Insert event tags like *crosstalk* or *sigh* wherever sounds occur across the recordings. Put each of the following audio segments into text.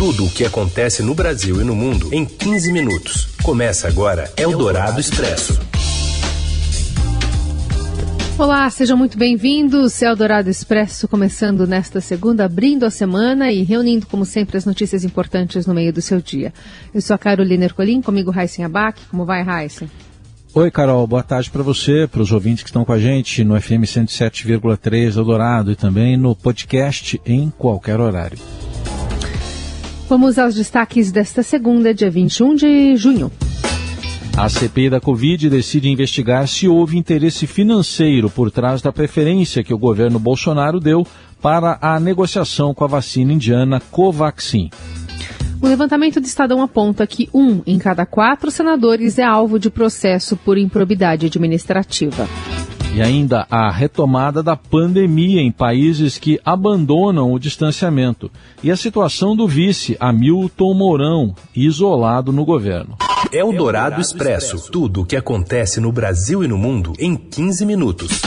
Tudo o que acontece no Brasil e no mundo em 15 minutos. Começa agora Eldorado Expresso. Olá, sejam muito bem-vindos. Eldorado Expresso começando nesta segunda, abrindo a semana e reunindo, como sempre, as notícias importantes no meio do seu dia. Eu sou a Carolina Ercolim, comigo Raíssen Abac. Como vai, Raíssen? Oi, Carol, boa tarde para você, para os ouvintes que estão com a gente no FM 107,3 Eldorado e também no podcast em qualquer horário. Vamos aos destaques desta segunda, dia 21 de junho. A CPI da Covid decide investigar se houve interesse financeiro por trás da preferência que o governo Bolsonaro deu para a negociação com a vacina indiana Covaxin. O levantamento do Estadão aponta que um em cada quatro senadores é alvo de processo por improbidade administrativa. E ainda a retomada da pandemia em países que abandonam o distanciamento. E a situação do vice, Hamilton Mourão, isolado no governo. É o Dourado Expresso. Tudo o que acontece no Brasil e no mundo em 15 minutos.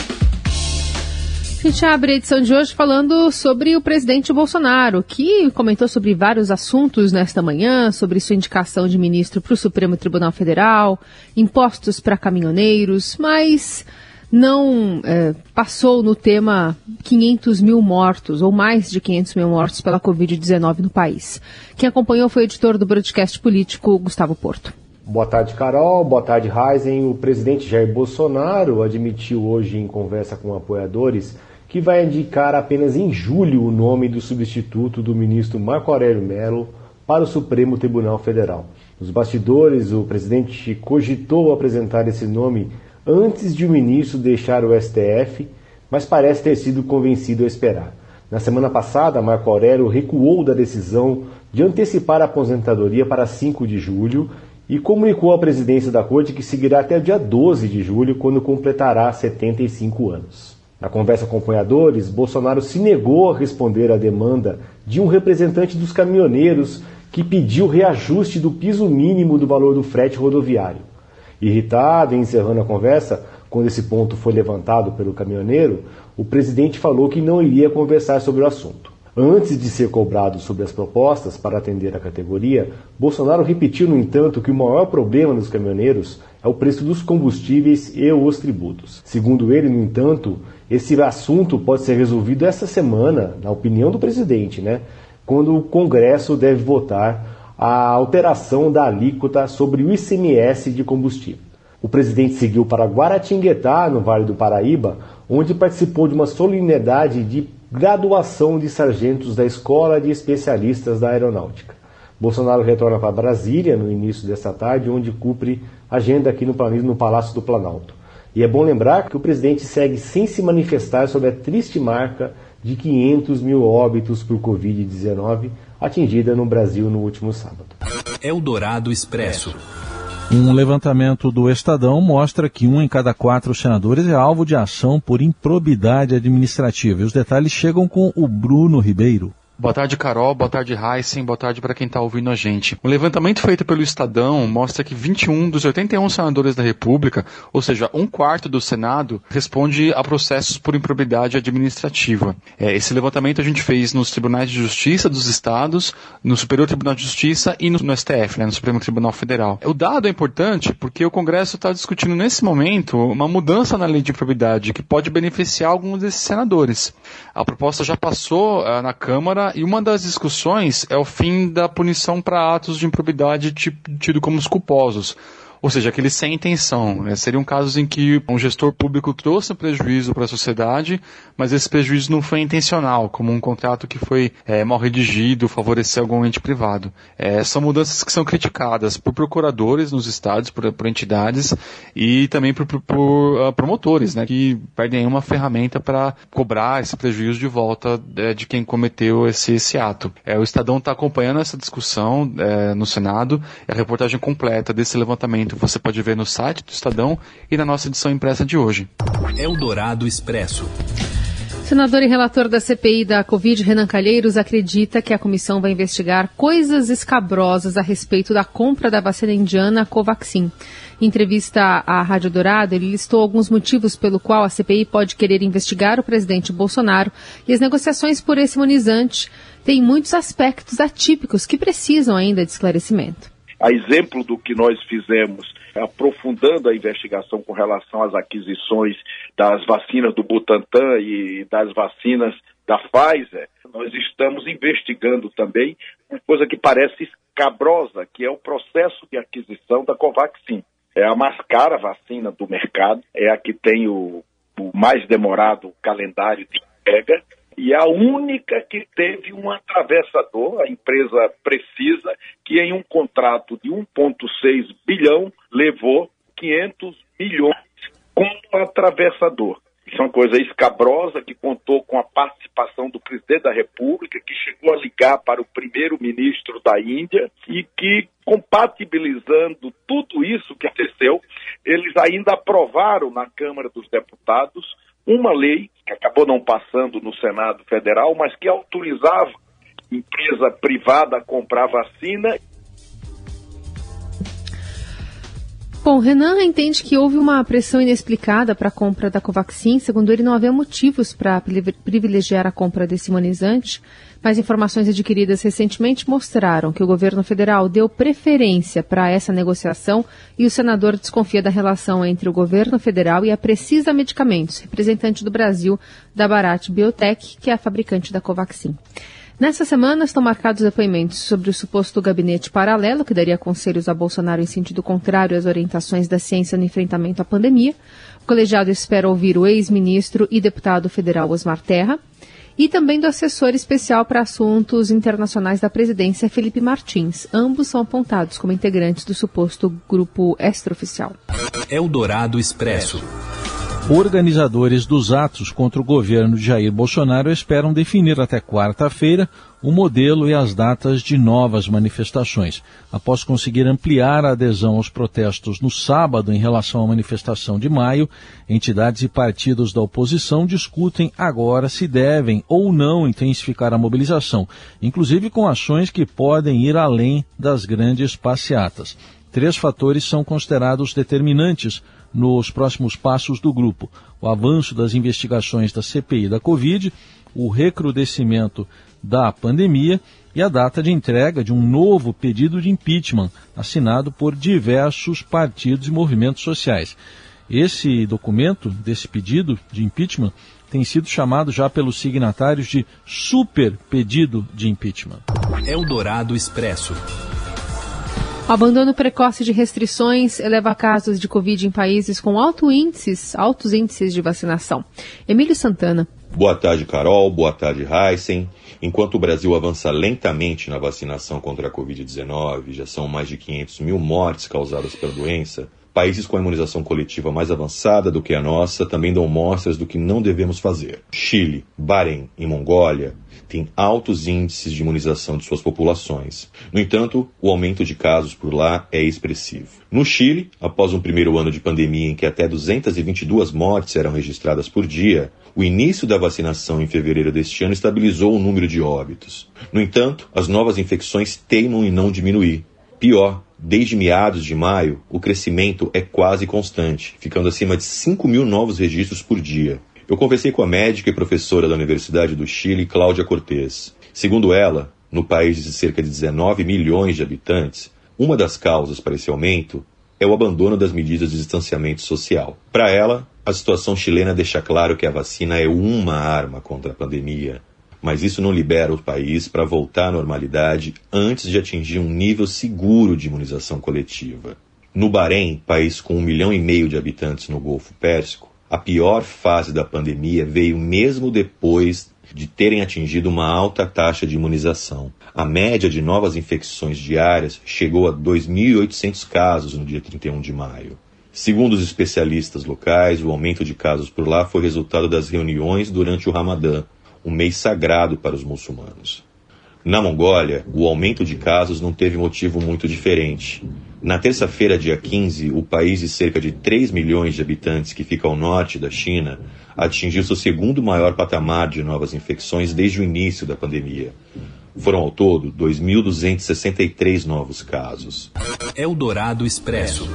A gente abre a edição de hoje falando sobre o presidente Bolsonaro, que comentou sobre vários assuntos nesta manhã, sobre sua indicação de ministro para o Supremo Tribunal Federal, impostos para caminhoneiros, mas não é, passou no tema 500 mil mortos, ou mais de 500 mil mortos pela Covid-19 no país. Quem acompanhou foi o editor do broadcast político, Gustavo Porto. Boa tarde, Carol. Boa tarde, Heisen. O presidente Jair Bolsonaro admitiu hoje em conversa com apoiadores que vai indicar apenas em julho o nome do substituto do ministro Marco Aurélio Mello para o Supremo Tribunal Federal. Nos bastidores, o presidente cogitou apresentar esse nome antes de o ministro deixar o STF, mas parece ter sido convencido a esperar. Na semana passada, Marco Aurélio recuou da decisão de antecipar a aposentadoria para 5 de julho e comunicou à presidência da corte que seguirá até o dia 12 de julho, quando completará 75 anos. Na conversa com apoiadores, Bolsonaro se negou a responder à demanda de um representante dos caminhoneiros que pediu reajuste do piso mínimo do valor do frete rodoviário. Irritado e encerrando a conversa, quando esse ponto foi levantado pelo caminhoneiro, o presidente falou que não iria conversar sobre o assunto. Antes de ser cobrado sobre as propostas para atender a categoria, Bolsonaro repetiu, no entanto, que o maior problema dos caminhoneiros é o preço dos combustíveis e os tributos. Segundo ele, no entanto, esse assunto pode ser resolvido essa semana, na opinião do presidente, né? Quando o Congresso deve votar a alteração da alíquota sobre o ICMS de combustível. O presidente seguiu para Guaratinguetá, no Vale do Paraíba, onde participou de uma solenidade de graduação de sargentos da Escola de Especialistas da Aeronáutica. Bolsonaro retorna para Brasília no início desta tarde, onde cumpre agenda aqui no, no Palácio do Planalto. E é bom lembrar que o presidente segue sem se manifestar sobre a triste marca de 500 mil óbitos por Covid-19 atingida no Brasil no último sábado. Eldorado Expresso. Um levantamento do Estadão mostra que um em cada quatro senadores é alvo de ação por improbidade administrativa. E os detalhes chegam com o Bruno Ribeiro. Boa tarde, Carol. Boa tarde, Heisen. Boa tarde para quem está ouvindo a gente. O levantamento feito pelo Estadão mostra que 21 dos 81 senadores da República, ou seja, um quarto do Senado, responde a processos por improbidade administrativa. É, esse levantamento a gente fez nos tribunais de justiça dos estados, no Superior Tribunal de Justiça e no, no STF, né, no Supremo Tribunal Federal. O dado é importante porque o Congresso está discutindo nesse momento uma mudança na lei de improbidade que pode beneficiar alguns desses senadores. A proposta já passou uh, na Câmara e uma das discussões é o fim da punição para atos de improbidade tido como os culposos. Ou seja, aqueles sem intenção. Né? Seriam casos em que um gestor público trouxe prejuízo para a sociedade, mas esse prejuízo não foi intencional, como um contrato que foi é, mal redigido, favorecer algum ente privado. É, são mudanças que são criticadas por procuradores nos estados, por, por entidades, e também por, por, por uh, promotores, né, que perdem uma ferramenta para cobrar esse prejuízo de volta é, de quem cometeu esse, esse ato. É, o Estadão está acompanhando essa discussão é, no Senado, e a reportagem completa desse levantamento você pode ver no site do Estadão e na nossa edição impressa de hoje. Eldorado Expresso. senador e relator da CPI da Covid, Renan Calheiros, acredita que a comissão vai investigar coisas escabrosas a respeito da compra da vacina indiana Covaxin. Em entrevista à Rádio Dourado, ele listou alguns motivos pelo qual a CPI pode querer investigar o presidente Bolsonaro e as negociações por esse imunizante têm muitos aspectos atípicos que precisam ainda de esclarecimento. A exemplo do que nós fizemos aprofundando a investigação com relação às aquisições das vacinas do Butantan e das vacinas da Pfizer, nós estamos investigando também uma coisa que parece escabrosa, que é o processo de aquisição da Covaxin. É a mais cara vacina do mercado, é a que tem o, o mais demorado calendário de entrega e a única que teve um atravessador, a empresa Precisa, que em um contrato de 1,6 bilhão levou 500 milhões como atravessador. Isso é uma coisa escabrosa que contou com a participação do presidente da República, que chegou a ligar para o primeiro-ministro da Índia e que, compatibilizando tudo isso que aconteceu, eles ainda aprovaram na Câmara dos Deputados uma lei que acabou não passando no Senado Federal, mas que autorizava empresa privada a comprar vacina. Bom, Renan entende que houve uma pressão inexplicada para a compra da Covaxin. Segundo ele, não havia motivos para privilegiar a compra desse imunizante. Mas informações adquiridas recentemente mostraram que o governo federal deu preferência para essa negociação e o senador desconfia da relação entre o governo federal e a Precisa Medicamentos, representante do Brasil da Barat Biotech, que é a fabricante da Covaxin. Nessa semana estão marcados depoimentos sobre o suposto gabinete paralelo que daria conselhos a Bolsonaro em sentido contrário às orientações da ciência no enfrentamento à pandemia. O colegiado espera ouvir o ex-ministro e deputado federal Osmar Terra e também do assessor especial para assuntos internacionais da presidência, Felipe Martins. Ambos são apontados como integrantes do suposto grupo extraoficial. Eldorado Expresso. Organizadores dos atos contra o governo de Jair Bolsonaro esperam definir até quarta-feira o modelo e as datas de novas manifestações. Após conseguir ampliar a adesão aos protestos no sábado em relação à manifestação de maio, entidades e partidos da oposição discutem agora se devem ou não intensificar a mobilização, inclusive com ações que podem ir além das grandes passeatas. Três fatores são considerados determinantes nos próximos passos do grupo: o avanço das investigações da CPI da Covid, o recrudescimento da pandemia e a data de entrega de um novo pedido de impeachment assinado por diversos partidos e movimentos sociais. Esse documento, desse pedido de impeachment, tem sido chamado já pelos signatários de super pedido de impeachment. Eldorado Expresso. Abandono precoce de restrições eleva casos de Covid em países com alto índices, altos índices de vacinação. Emílio Santana. Boa tarde, Carol. Boa tarde, Heisen. Enquanto o Brasil avança lentamente na vacinação contra a Covid-19, já são mais de 500 mil mortes causadas pela doença, Países com a imunização coletiva mais avançada do que a nossa também dão mostras do que não devemos fazer. Chile, Bahrein e Mongólia têm altos índices de imunização de suas populações. No entanto, o aumento de casos por lá é expressivo. No Chile, após um primeiro ano de pandemia em que até 222 mortes eram registradas por dia, o início da vacinação em fevereiro deste ano estabilizou o número de óbitos. No entanto, as novas infecções teimam em não diminuir. Pior, Desde meados de maio, o crescimento é quase constante, ficando acima de 5 mil novos registros por dia. Eu conversei com a médica e professora da Universidade do Chile, Cláudia Cortes. Segundo ela, no país de cerca de 19 milhões de habitantes, uma das causas para esse aumento é o abandono das medidas de distanciamento social. Para ela, a situação chilena deixa claro que a vacina é uma arma contra a pandemia, mas isso não libera o país para voltar à normalidade antes de atingir um nível seguro de imunização coletiva. No Bahrein, país com um milhão e meio de habitantes no Golfo Pérsico, a pior fase da pandemia veio mesmo depois de terem atingido uma alta taxa de imunização. A média de novas infecções diárias chegou a 2.800 casos no dia 31 de maio. Segundo os especialistas locais, o aumento de casos por lá foi resultado das reuniões durante o Ramadã, um mês sagrado para os muçulmanos. Na Mongólia, o aumento de casos não teve motivo muito diferente. Na terça-feira, dia 15, o país de cerca de 3 milhões de habitantes que fica ao norte da China atingiu seu segundo maior patamar de novas infecções desde o início da pandemia. Foram ao todo 2.263 novos casos. Eldorado Expresso.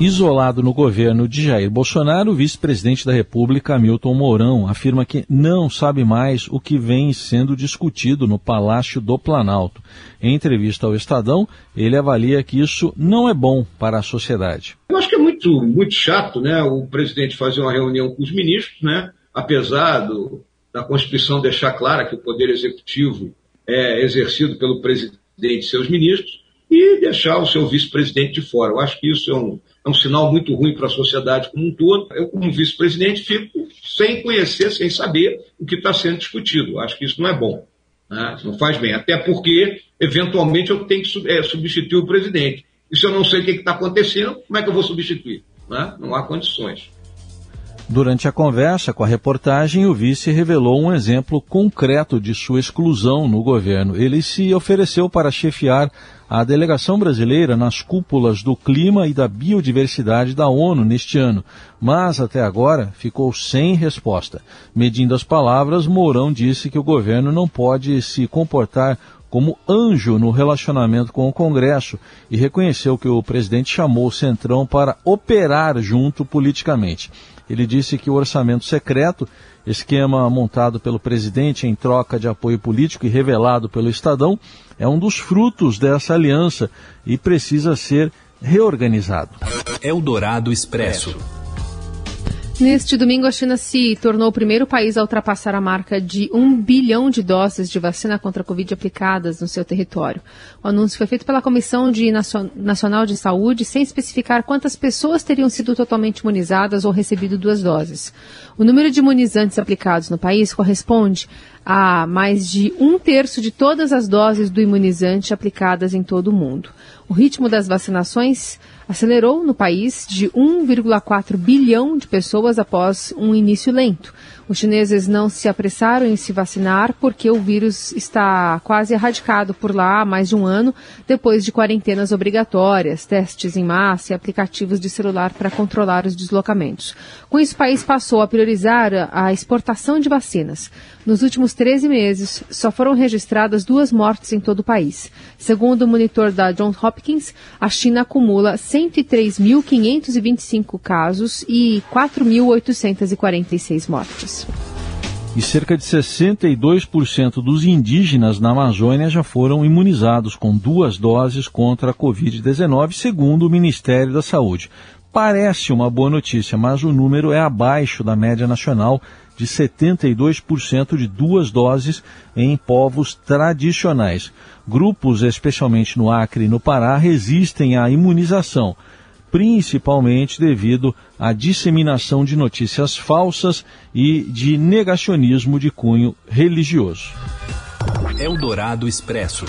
Isolado no governo de Jair Bolsonaro, o vice-presidente da República, Hamilton Mourão, afirma que não sabe mais o que vem sendo discutido no Palácio do Planalto. Em entrevista ao Estadão, ele avalia que isso não é bom para a sociedade. Eu acho que é muito, muito chato né, o presidente fazer uma reunião com os ministros, né, apesar do, da Constituição deixar clara que o Poder Executivo é exercido pelo presidente e seus ministros, e deixar o seu vice-presidente de fora. Eu acho que isso é um, é um sinal muito ruim para a sociedade como um todo. Eu, como vice-presidente, fico sem conhecer, sem saber o que está sendo discutido. Eu acho que isso não é bom. Né? Não faz bem. Até porque, eventualmente, eu tenho que é, substituir o presidente. E se eu não sei o que está acontecendo, como é que eu vou substituir? Né? Não há condições. Durante a conversa com a reportagem, o vice revelou um exemplo concreto de sua exclusão no governo. Ele se ofereceu para chefiar a delegação brasileira nas cúpulas do clima e da biodiversidade da ONU neste ano, mas até agora ficou sem resposta. Medindo as palavras, Mourão disse que o governo não pode se comportar como anjo no relacionamento com o Congresso e reconheceu que o presidente chamou o Centrão para operar junto politicamente. Ele disse que o orçamento secreto, esquema montado pelo presidente em troca de apoio político e revelado pelo Estadão, é um dos frutos dessa aliança e precisa ser reorganizado. Eldorado Expresso. Neste domingo, a China se tornou o primeiro país a ultrapassar a marca de um bilhão de doses de vacina contra a Covid aplicadas no seu território. O anúncio foi feito pela Comissão de Nacional de Saúde, sem especificar quantas pessoas teriam sido totalmente imunizadas ou recebido duas doses. O número de imunizantes aplicados no país corresponde a mais de um terço de todas as doses do imunizante aplicadas em todo o mundo. O ritmo das vacinações acelerou no país de 1,4 bilhão de pessoas após um início lento. Os chineses não se apressaram em se vacinar porque o vírus está quase erradicado por lá há mais de um ano, depois de quarentenas obrigatórias, testes em massa e aplicativos de celular para controlar os deslocamentos. Com isso, o país passou a priorizar a exportação de vacinas. Nos últimos 13 meses, só foram registradas duas mortes em todo o país. Segundo o monitor da Johns Hopkins, a China acumula 103.525 casos e 4.846 mortes. E cerca de 62% dos indígenas na Amazônia já foram imunizados com duas doses contra a Covid-19, segundo o Ministério da Saúde. Parece uma boa notícia, mas o número é abaixo da média nacional de 72% de duas doses em povos tradicionais. Grupos, especialmente no Acre e no Pará, resistem à imunização principalmente devido à disseminação de notícias falsas e de negacionismo de cunho religioso. Eldorado Expresso.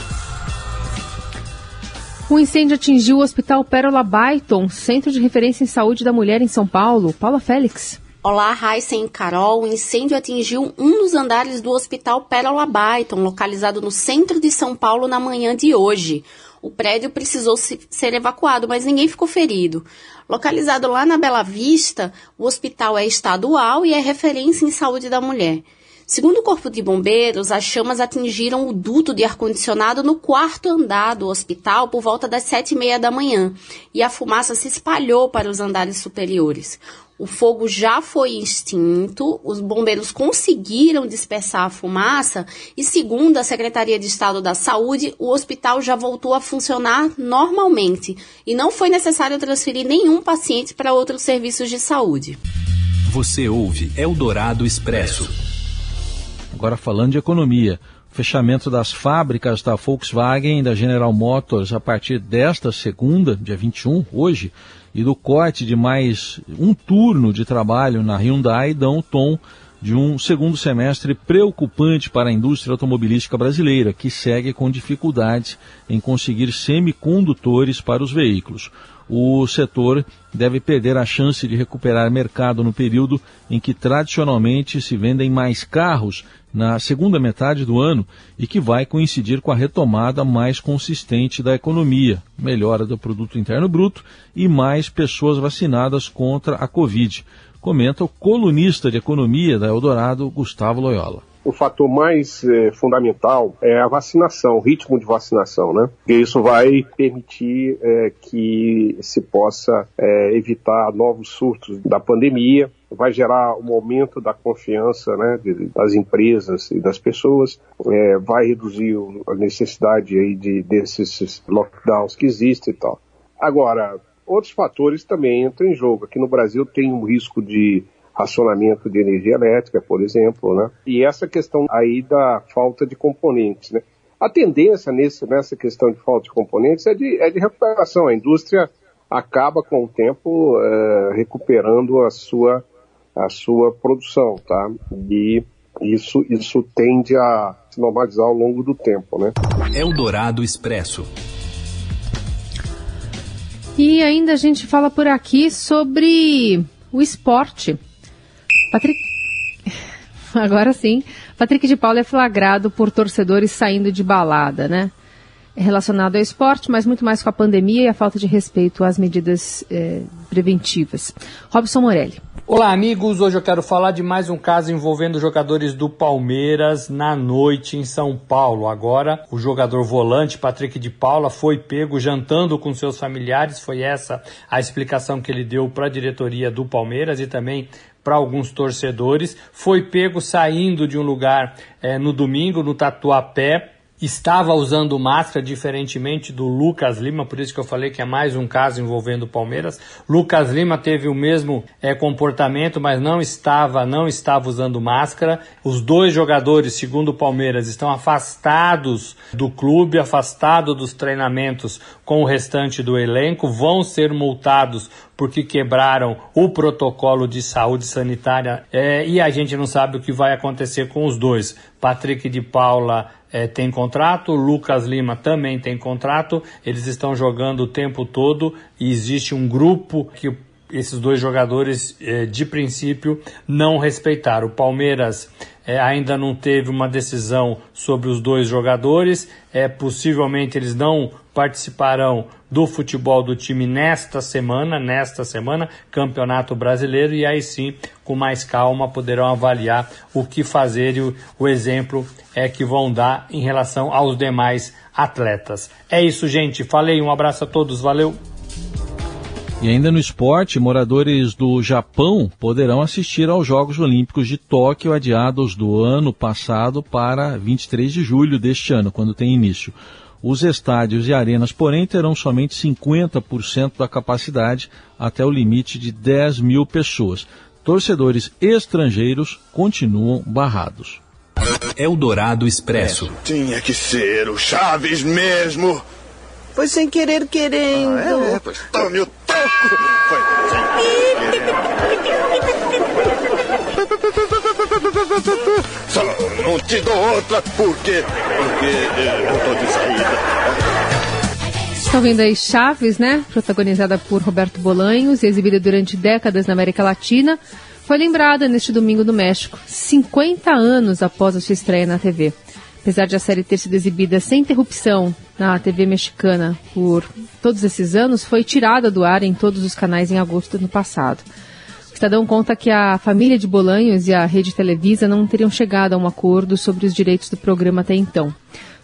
O incêndio atingiu o Hospital Pérola Byton, centro de referência em saúde da mulher em São Paulo. Paula Félix. Olá, Raíssen e Carol. O incêndio atingiu um dos andares do Hospital Pérola Byton, localizado no centro de São Paulo na manhã de hoje. O prédio precisou ser evacuado, mas ninguém ficou ferido. Localizado lá na Bela Vista, o hospital é estadual e é referência em saúde da mulher. Segundo o Corpo de Bombeiros, as chamas atingiram o duto de ar-condicionado no quarto andar do hospital por volta das sete e meia da manhã e a fumaça se espalhou para os andares superiores. O fogo já foi extinto, os bombeiros conseguiram dispersar a fumaça e, segundo a Secretaria de Estado da Saúde, o hospital já voltou a funcionar normalmente e não foi necessário transferir nenhum paciente para outros serviços de saúde. Você ouve Eldorado Expresso. Agora falando de economia. Fechamento das fábricas da Volkswagen e da General Motors a partir desta segunda, dia 21, hoje, e do corte de mais um turno de trabalho na Hyundai dão o tom de um segundo semestre preocupante para a indústria automobilística brasileira, que segue com dificuldades em conseguir semicondutores para os veículos. O setor deve perder a chance de recuperar mercado no período em que tradicionalmente se vendem mais carros na segunda metade do ano e que vai coincidir com a retomada mais consistente da economia, melhora do produto interno bruto e mais pessoas vacinadas contra a Covid. comenta o colunista de economia da Eldorado, Gustavo Loyola o fator mais é, fundamental é a vacinação, o ritmo de vacinação, né? E isso vai permitir é, que se possa é, evitar novos surtos da pandemia, vai gerar um aumento da confiança né, das empresas e das pessoas, é, vai reduzir a necessidade aí de, desses lockdowns que existem e tal. Agora, outros fatores também entram em jogo. Aqui no Brasil tem um risco de racionamento de energia elétrica, por exemplo, né? E essa questão aí da falta de componentes, né? A tendência nesse, nessa questão de falta de componentes é de, é de recuperação. A indústria acaba com o tempo é, recuperando a sua, a sua produção, tá? E isso, isso tende a se normalizar ao longo do tempo, né? Eldorado Expresso. E ainda a gente fala por aqui sobre o esporte. Patrick. *laughs* Agora sim. Patrick de Paula é flagrado por torcedores saindo de balada, né? É relacionado ao esporte, mas muito mais com a pandemia e a falta de respeito às medidas eh, preventivas. Robson Morelli. Olá, amigos. Hoje eu quero falar de mais um caso envolvendo jogadores do Palmeiras na noite em São Paulo. Agora, o jogador volante Patrick de Paula foi pego jantando com seus familiares. Foi essa a explicação que ele deu para a diretoria do Palmeiras e também para alguns torcedores. Foi pego saindo de um lugar é, no domingo, no Tatuapé, estava usando máscara, diferentemente do Lucas Lima, por isso que eu falei que é mais um caso envolvendo o Palmeiras. Lucas Lima teve o mesmo é, comportamento, mas não estava, não estava usando máscara. Os dois jogadores, segundo o Palmeiras, estão afastados do clube, afastados dos treinamentos com o restante do elenco, vão ser multados porque quebraram o protocolo de saúde sanitária é, e a gente não sabe o que vai acontecer com os dois. Patrick de Paula é, tem contrato, Lucas Lima também tem contrato, eles estão jogando o tempo todo e existe um grupo que esses dois jogadores, é, de princípio, não respeitaram. O Palmeiras é, ainda não teve uma decisão sobre os dois jogadores, é, possivelmente eles não participarão do futebol do time nesta semana, nesta semana, Campeonato Brasileiro, e aí sim, com mais calma, poderão avaliar o que fazer e o, o exemplo é que vão dar em relação aos demais atletas. É isso, gente. Falei, um abraço a todos, valeu! E ainda no esporte, moradores do Japão poderão assistir aos Jogos Olímpicos de Tóquio adiados do ano passado para 23 de julho deste ano, quando tem início. Os estádios e arenas, porém, terão somente 50% da capacidade até o limite de 10 mil pessoas. Torcedores estrangeiros continuam barrados. Eldorado Expresso. Tinha que ser o Chaves mesmo. Foi sem querer querendo. Ah, é, pois tome o Foi. Só não te dou outra porque. porque eu tô de saída. Estão vendo aí Chaves, né? Protagonizada por Roberto Bolanhos e exibida durante décadas na América Latina. Foi lembrada neste domingo no México, 50 anos após a sua estreia na TV. Apesar de a série ter sido exibida sem interrupção na TV mexicana por todos esses anos, foi tirada do ar em todos os canais em agosto do ano passado. Estadão conta que a família de Bolanhos e a rede Televisa não teriam chegado a um acordo sobre os direitos do programa até então.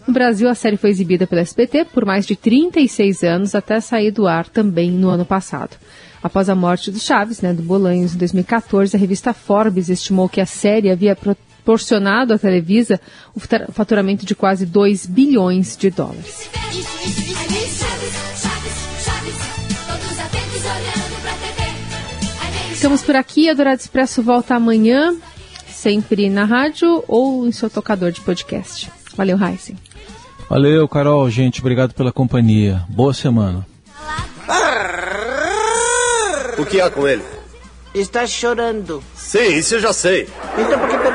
No Brasil, a série foi exibida pela SBT por mais de 36 anos até sair do ar também no ano passado. Após a morte do Chaves, né, do Bolanhos, em 2014, a revista Forbes estimou que a série havia proporcionado à Televisa o faturamento de quase 2 bilhões de dólares. Ficamos por aqui. A Dourado Expresso volta amanhã, sempre na rádio ou em seu tocador de podcast. Valeu, Heisen. Valeu, Carol. Gente, obrigado pela companhia. Boa semana. O que há com ele? Está chorando. Sim, isso eu já sei. Então por que